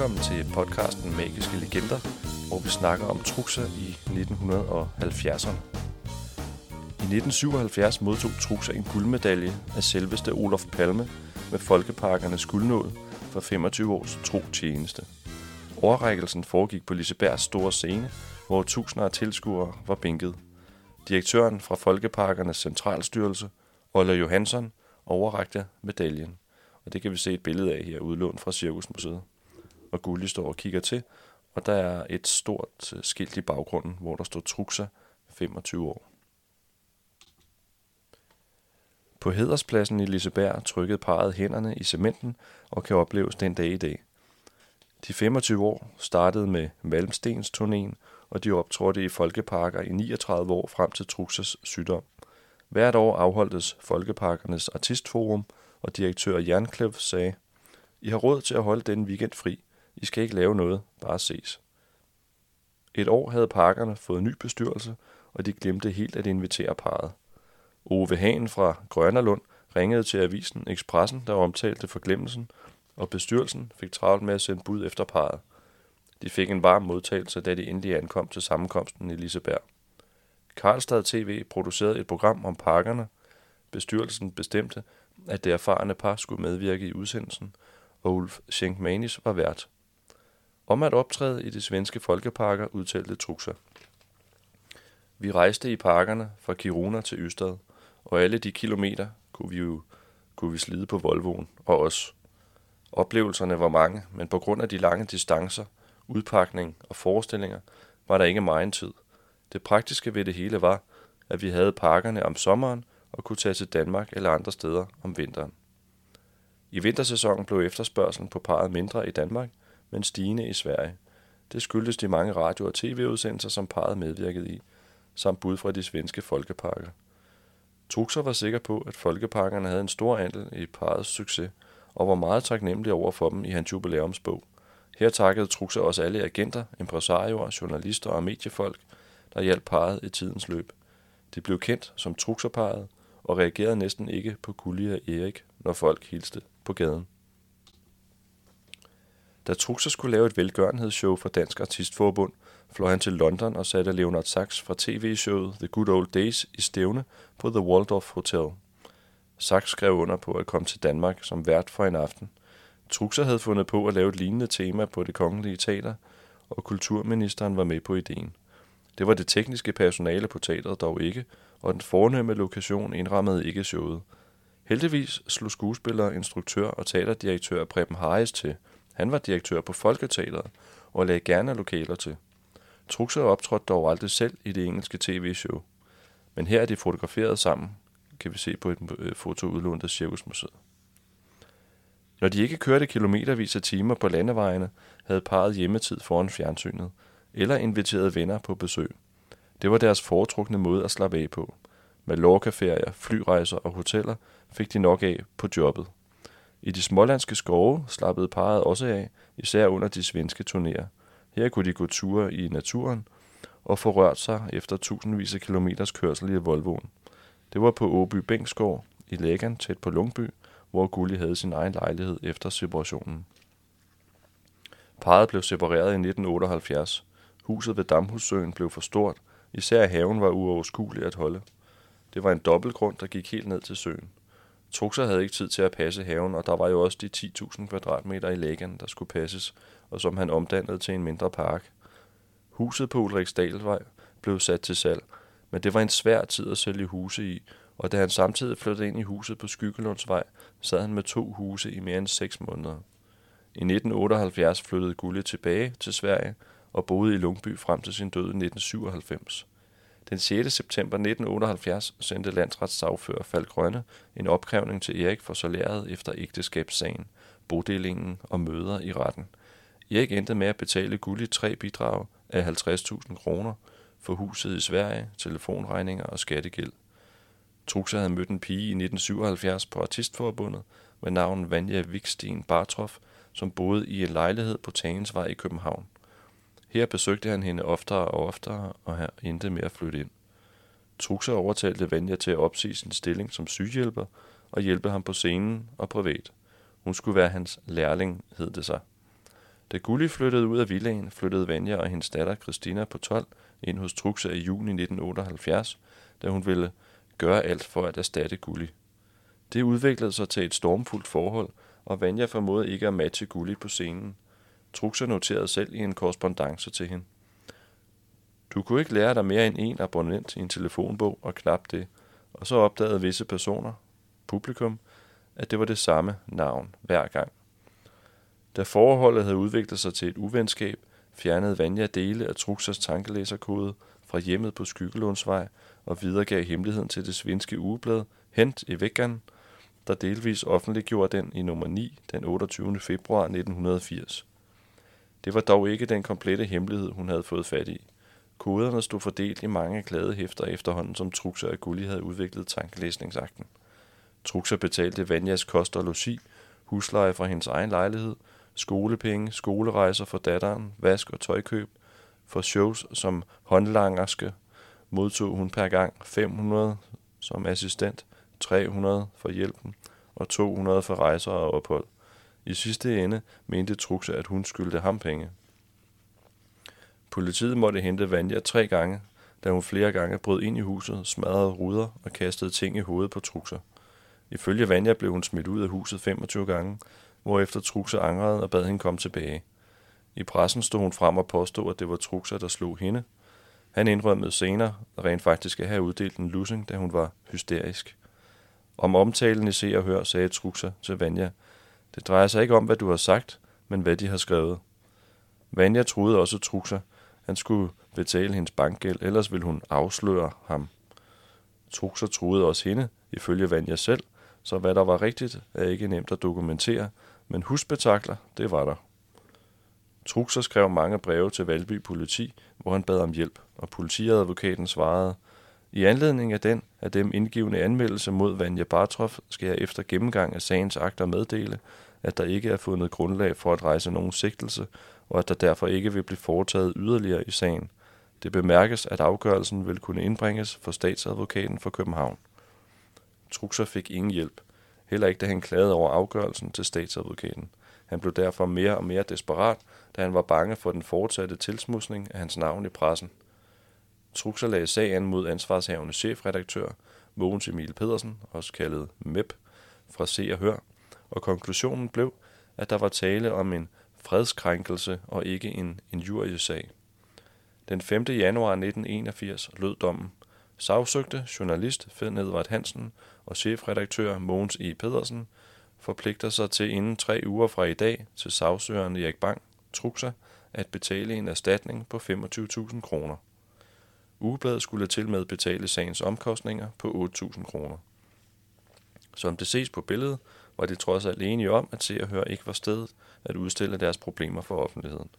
Velkommen til podcasten Magiske Legender, hvor vi snakker om trukser i 1970'erne. I 1977 modtog trukser en guldmedalje af selveste Olof Palme med Folkeparkernes guldnål for 25 års tro tjeneste. Overrækkelsen foregik på Lisebergs store scene, hvor tusinder af tilskuere var bænket. Direktøren fra Folkeparkernes centralstyrelse, Olle Johansson, overrakte medaljen. Og det kan vi se et billede af her, udlånt fra Cirkusmuseet. Og Gulli står og kigger til, og der er et stort øh, skilt i baggrunden, hvor der står Truxa 25 år. På Hederspladsen i Liseberg trykkede parret hænderne i cementen og kan opleves den dag i dag. De 25 år startede med Malmstens turnéen, og de optrådte i folkeparker i 39 år frem til Truxas sygdom. Hvert år afholdtes Folkeparkernes Artistforum, og direktør Jernklev sagde, I har råd til at holde den weekend fri. I skal ikke lave noget, bare ses. Et år havde parkerne fået ny bestyrelse, og de glemte helt at invitere parret. Ove Hagen fra Grønnerlund ringede til avisen Expressen, der omtalte forglemmelsen, og bestyrelsen fik travlt med at sende bud efter parret. De fik en varm modtagelse, da de endelig ankom til sammenkomsten i Liseberg. Karlstad TV producerede et program om parkerne. Bestyrelsen bestemte, at det erfarne par skulle medvirke i udsendelsen, og Ulf Schenkmanis var vært. Om at optræde i de svenske folkeparker udtalte Truxa. Vi rejste i parkerne fra Kiruna til Ystad, og alle de kilometer kunne vi jo kunne vi slide på Volvoen og os. Oplevelserne var mange, men på grund af de lange distancer, udpakning og forestillinger, var der ikke meget tid. Det praktiske ved det hele var, at vi havde parkerne om sommeren og kunne tage til Danmark eller andre steder om vinteren. I vintersæsonen blev efterspørgselen på parret mindre i Danmark, men stigende i Sverige. Det skyldes de mange radio- og tv-udsendelser, som parret medvirkede i, samt bud fra de svenske folkeparker. Truxer var sikker på, at folkeparkerne havde en stor andel i parrets succes, og var meget taknemmelig over for dem i hans jubilæumsbog. Her takkede Truxer også alle agenter, impresarioer, journalister og mediefolk, der hjalp parret i tidens løb. De blev kendt som Truxerparret, og reagerede næsten ikke på Gulli og Erik, når folk hilste på gaden. Da Truxer skulle lave et velgørenhedsshow for Dansk Artistforbund, fløj han til London og satte Leonard Sachs fra tv-showet The Good Old Days i stævne på The Waldorf Hotel. Sachs skrev under på at komme til Danmark som vært for en aften. Truxer havde fundet på at lave et lignende tema på det kongelige teater, og kulturministeren var med på ideen. Det var det tekniske personale på teateret dog ikke, og den fornemme lokation indrammede ikke showet. Heldigvis slog skuespiller, instruktør og teaterdirektør Preben Harris til. Han var direktør på Folketeateret og lagde gerne lokaler til. Truxer optrådte dog aldrig selv i det engelske tv-show. Men her er de fotograferet sammen, kan vi se på et øh, foto udlånt af Cirkusmuseet. Når de ikke kørte kilometervis af timer på landevejene, havde parret hjemmetid foran fjernsynet, eller inviterede venner på besøg. Det var deres foretrukne måde at slappe af på. Med lorkaferier, flyrejser og hoteller fik de nok af på jobbet. I de smålandske skove slappede parret også af, især under de svenske turnéer. Her kunne de gå ture i naturen og få rørt sig efter tusindvis af kilometers kørsel i Volvoen. Det var på Åby Bængsgård i Lægan, tæt på Lungby, hvor Gulli havde sin egen lejlighed efter separationen. Parret blev separeret i 1978. Huset ved Damhussøen blev for stort, især haven var uoverskuelig at holde. Det var en dobbeltgrund, der gik helt ned til søen. Truxer havde ikke tid til at passe haven, og der var jo også de 10.000 kvadratmeter i lægen, der skulle passes, og som han omdannede til en mindre park. Huset på Ulriksdalvej blev sat til salg, men det var en svær tid at sælge huse i, og da han samtidig flyttede ind i huset på Skyggelundsvej, sad han med to huse i mere end seks måneder. I 1978 flyttede Gulle tilbage til Sverige og boede i Lungby frem til sin død i 1997. Den 6. september 1978 sendte landsretssagfører Falk Grønne en opkrævning til Erik for salæret efter ægteskabssagen, bodelingen og møder i retten. Erik endte med at betale Gulli tre bidrag af 50.000 kroner for huset i Sverige, telefonregninger og skattegæld. Truxa havde mødt en pige i 1977 på Artistforbundet med navn Vanja Viksten Bartroff, som boede i en lejlighed på Tagensvej i København. Her besøgte han hende oftere og oftere, og her endte med at flytte ind. Truxa overtalte Vanja til at opsige sin stilling som sygehjælper og hjælpe ham på scenen og privat. Hun skulle være hans lærling, hed det sig. Da Gulli flyttede ud af villaen, flyttede Vanja og hendes datter Christina på 12 ind hos Truxa i juni 1978, da hun ville gøre alt for at erstatte Gulli. Det udviklede sig til et stormfuldt forhold, og Vanja formåede ikke at matche Gulli på scenen. Truxa noterede selv i en korrespondence til hende. Du kunne ikke lære dig mere end en abonnent i en telefonbog og knap det, og så opdagede visse personer, publikum, at det var det samme navn hver gang. Da forholdet havde udviklet sig til et uvenskab, fjernede Vanja dele af Truxas tankelæserkode fra hjemmet på Skyggelundsvej og videregav hemmeligheden til det svenske ugeblad Hent i Veckan, der delvis offentliggjorde den i nummer 9 den 28. februar 1980. Det var dog ikke den komplette hemmelighed, hun havde fået fat i. Koderne stod fordelt i mange glade hæfter efterhånden, som Truxa og Gulli havde udviklet tankelæsningsakten. Truxa betalte Vanjas kost og logi, husleje fra hendes egen lejlighed, skolepenge, skolerejser for datteren, vask og tøjkøb. For shows som håndlangerske modtog hun per gang 500 som assistent, 300 for hjælpen og 200 for rejser og ophold. I sidste ende mente Truxa, at hun skyldte ham penge. Politiet måtte hente Vanja tre gange, da hun flere gange brød ind i huset, smadrede ruder og kastede ting i hovedet på Truxa. Ifølge Vanja blev hun smidt ud af huset 25 gange, hvorefter Truxa angrede og bad hende komme tilbage. I pressen stod hun frem og påstod, at det var Truxa, der slog hende. Han indrømmede senere rent faktisk at have uddelt en lussing, da hun var hysterisk. Om omtalen i Se og Hør sagde Truxa til Vanja, det drejer sig ikke om, hvad du har sagt, men hvad de har skrevet. Vanja troede også Truxa, han skulle betale hendes bankgæld, ellers ville hun afsløre ham. Truxa troede også hende, ifølge Vanja selv, så hvad der var rigtigt, er ikke nemt at dokumentere, men husbetakler, det var der. Truxer skrev mange breve til Valby politi, hvor han bad om hjælp, og politiadvokaten svarede, i anledning af den af dem indgivende anmeldelse mod Vanja Bartroff skal jeg efter gennemgang af sagens akter meddele, at der ikke er fundet grundlag for at rejse nogen sigtelse, og at der derfor ikke vil blive foretaget yderligere i sagen. Det bemærkes, at afgørelsen vil kunne indbringes for statsadvokaten for København. Truxer fik ingen hjælp, heller ikke da han klagede over afgørelsen til statsadvokaten. Han blev derfor mere og mere desperat, da han var bange for den fortsatte tilsmusning af hans navn i pressen. Truxer lagde sagen mod ansvarshavende chefredaktør Mogens Emil Pedersen, også kaldet MEP, fra Se og Hør, og konklusionen blev, at der var tale om en fredskrænkelse og ikke en injuriesag. Den 5. januar 1981 lød dommen. Sagsøgte journalist Fed Edvard Hansen og chefredaktør Mogens E. Pedersen forpligter sig til inden tre uger fra i dag til sagsøgeren Erik Bang, Truxa, at betale en erstatning på 25.000 kroner. Ugebladet skulle til med betale sagens omkostninger på 8.000 kroner. Som det ses på billedet, var de trods alt enige om, at se og høre ikke var stedet at udstille deres problemer for offentligheden.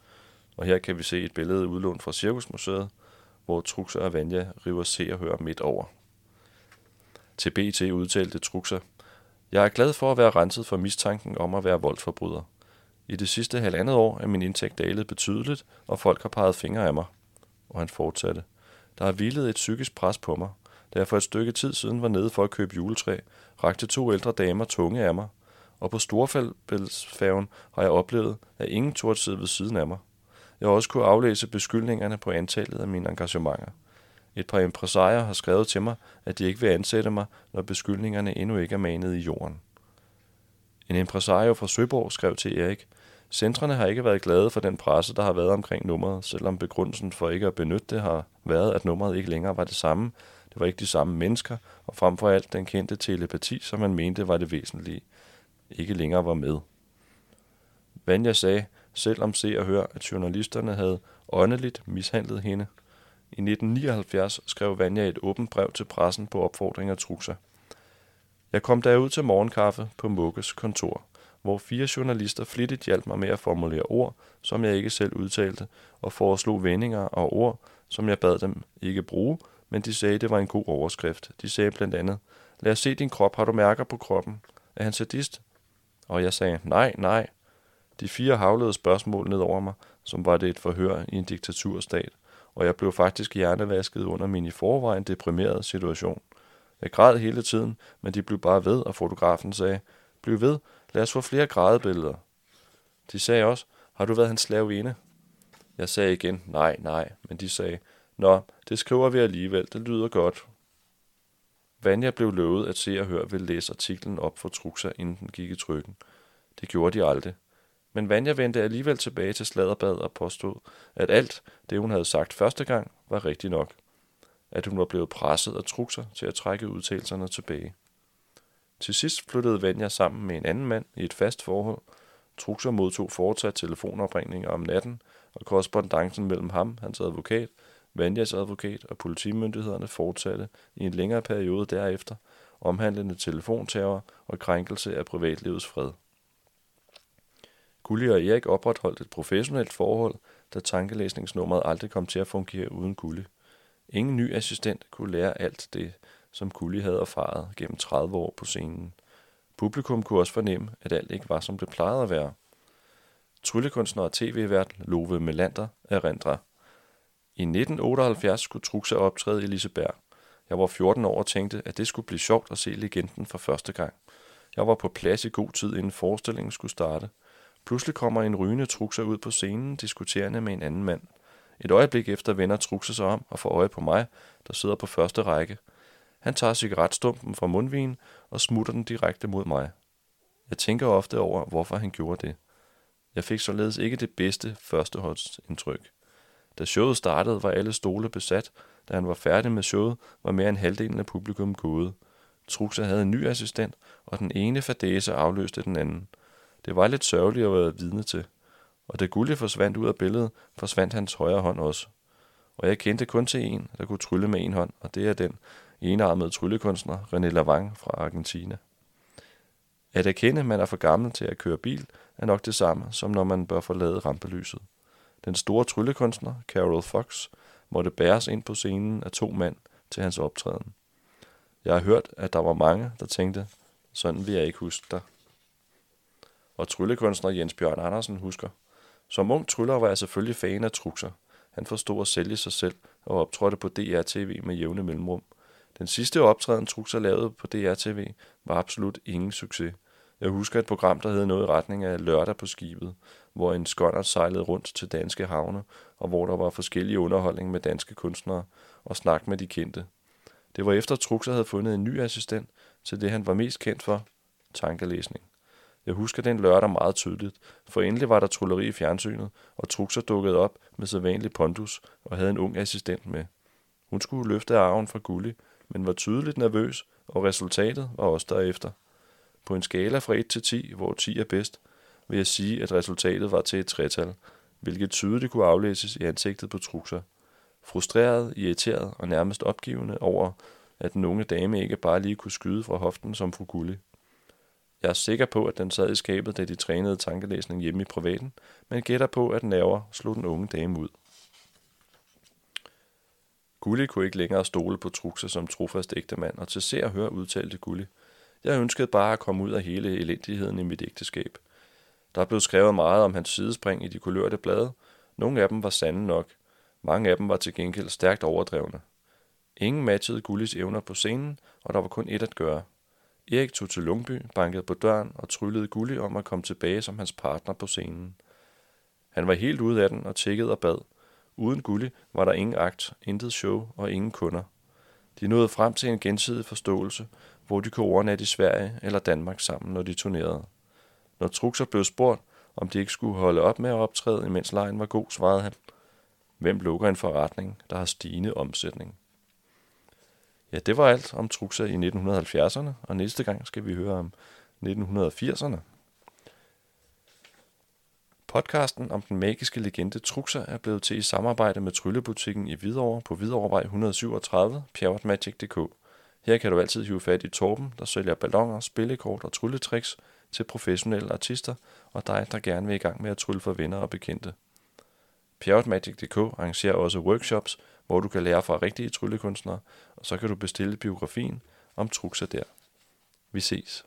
Og her kan vi se et billede udlånt fra Cirkusmuseet, hvor Truxer og Vanja river se og høre midt over. Til BT udtalte Truxer, Jeg er glad for at være renset for mistanken om at være voldsforbryder. I det sidste halvandet år er min indtægt dalet betydeligt, og folk har peget fingre af mig. Og han fortsatte. Der har hvilet et psykisk pres på mig, da jeg for et stykke tid siden var nede for at købe juletræ, rakte to ældre damer tunge af mig, og på Storfældsfærgen har jeg oplevet, at ingen turde sidde ved siden af mig. Jeg har også kunne aflæse beskyldningerne på antallet af mine engagementer. Et par impresarier har skrevet til mig, at de ikke vil ansætte mig, når beskyldningerne endnu ikke er manet i jorden. En impresario fra Søborg skrev til Erik, Centrene har ikke været glade for den presse, der har været omkring nummeret, selvom begrundelsen for ikke at benytte det har været, at nummeret ikke længere var det samme. Det var ikke de samme mennesker, og frem for alt den kendte telepati, som man mente var det væsentlige, ikke længere var med. Vanja sagde, selvom se og hør, at journalisterne havde åndeligt mishandlet hende. I 1979 skrev Vanja et åbent brev til pressen på opfordring af Truxa. Jeg kom derud til morgenkaffe på Mukkes kontor hvor fire journalister flittigt hjalp mig med at formulere ord, som jeg ikke selv udtalte, og foreslog vendinger og ord, som jeg bad dem ikke bruge, men de sagde, det var en god overskrift. De sagde blandt andet, lad os se din krop, har du mærker på kroppen? Er han sadist? Og jeg sagde, nej, nej. De fire havlede spørgsmål ned over mig, som var det et forhør i en diktaturstat, og jeg blev faktisk hjernevasket under min i forvejen deprimerede situation. Jeg græd hele tiden, men de blev bare ved, og fotografen sagde, bliv ved, Lad os få flere grædebilleder. De sagde også, Har du været hans slavinde? Jeg sagde igen, nej, nej, men de sagde, Nå, det skriver vi alligevel, det lyder godt. Vanja blev lovet at se og høre ville læse artiklen op for Truxa, inden den gik i trykken. Det gjorde de aldrig. Men Vanja vendte alligevel tilbage til sladderbad og påstod, at alt det, hun havde sagt første gang, var rigtigt nok. At hun var blevet presset af Truxa til at trække udtalelserne tilbage. Til sidst flyttede Vanja sammen med en anden mand i et fast forhold. Truxa modtog fortsat telefonopringninger om natten, og korrespondancen mellem ham, hans advokat, Vanjas advokat og politimyndighederne fortsatte i en længere periode derefter, omhandlende telefonterror og krænkelse af privatlivets fred. Gulli og Erik opretholdt et professionelt forhold, da tankelæsningsnummeret aldrig kom til at fungere uden Gulli. Ingen ny assistent kunne lære alt det, som Kulli havde erfaret gennem 30 år på scenen. Publikum kunne også fornemme, at alt ikke var, som det plejede at være. Tryllekunstner og tv-vært Love Melander erindrer. I 1978 skulle Truxa optræde i Liseberg. Jeg var 14 år og tænkte, at det skulle blive sjovt at se legenden for første gang. Jeg var på plads i god tid, inden forestillingen skulle starte. Pludselig kommer en rygende Truxa ud på scenen, diskuterende med en anden mand. Et øjeblik efter vender Truxa sig om og får øje på mig, der sidder på første række. Han tager cigaretstumpen fra mundvigen og smutter den direkte mod mig. Jeg tænker ofte over, hvorfor han gjorde det. Jeg fik således ikke det bedste førstehåndsindtryk. Da showet startede, var alle stole besat. Da han var færdig med showet, var mere end halvdelen af publikum gået. Truxa havde en ny assistent, og den ene fadese afløste den anden. Det var lidt sørgeligt at være vidne til. Og da Gulje forsvandt ud af billedet, forsvandt hans højre hånd også. Og jeg kendte kun til en, der kunne trylle med en hånd, og det er den enarmede tryllekunstner René Lavang fra Argentina. At erkende, man er for gammel til at køre bil, er nok det samme, som når man bør forlade rampelyset. Den store tryllekunstner, Carol Fox, måtte bæres ind på scenen af to mænd til hans optræden. Jeg har hørt, at der var mange, der tænkte, sådan vil jeg ikke huske dig. Og tryllekunstner Jens Bjørn Andersen husker. Som ung tryller var jeg selvfølgelig fan af trukser. Han forstod at sælge sig selv og optrådte på DR-TV med jævne mellemrum. Den sidste optræden Truxer lavede på DR-TV var absolut ingen succes. Jeg husker et program, der hed noget i retning af Lørdag på skibet, hvor en skonner sejlede rundt til danske havne, og hvor der var forskellige underholdning med danske kunstnere og snak med de kendte. Det var efter Truxer havde fundet en ny assistent til det, han var mest kendt for, tankelæsning. Jeg husker den lørdag meget tydeligt, for endelig var der trulleri i fjernsynet, og Truxer dukkede op med sædvanlig pondus og havde en ung assistent med. Hun skulle løfte arven fra Gulli, men var tydeligt nervøs, og resultatet var også derefter. På en skala fra 1 til 10, hvor 10 er bedst, vil jeg sige, at resultatet var til et tretal, hvilket tydeligt kunne aflæses i ansigtet på Truxa. Frustreret, irriteret og nærmest opgivende over, at den unge dame ikke bare lige kunne skyde fra hoften som fru Gulli. Jeg er sikker på, at den sad i skabet, da de trænede tankelæsning hjemme i privaten, men gætter på, at nerver slog den unge dame ud. Gulli kunne ikke længere stole på Truxa som trofast ægtemand, og til se og høre udtalte Gulli. Jeg ønskede bare at komme ud af hele elendigheden i mit ægteskab. Der blev skrevet meget om hans sidespring i de kulørte blade. Nogle af dem var sande nok. Mange af dem var til gengæld stærkt overdrevne. Ingen matchede Gullis evner på scenen, og der var kun ét at gøre. Erik tog til Lungby, bankede på døren og tryllede Gulli om at komme tilbage som hans partner på scenen. Han var helt ude af den og tækkede og bad. Uden Gulli var der ingen akt, intet show og ingen kunder. De nåede frem til en gensidig forståelse, hvor de kunne overnatte i Sverige eller Danmark sammen, når de turnerede. Når Truxer blev spurgt, om de ikke skulle holde op med at optræde, imens lejen var god, svarede han, hvem lukker en forretning, der har stigende omsætning? Ja, det var alt om Truxer i 1970'erne, og næste gang skal vi høre om 1980'erne. Podcasten om den magiske legende Truxer er blevet til i samarbejde med Tryllebutikken i Hvidovre på Hvidovrevej 137, pjerrotmagic.dk. Her kan du altid hive fat i Torben, der sælger ballonger, spillekort og trylletricks til professionelle artister og dig, der gerne vil i gang med at trylle for venner og bekendte. Pjerrotmagic.dk arrangerer også workshops, hvor du kan lære fra rigtige tryllekunstnere, og så kan du bestille biografien om Truxer der. Vi ses.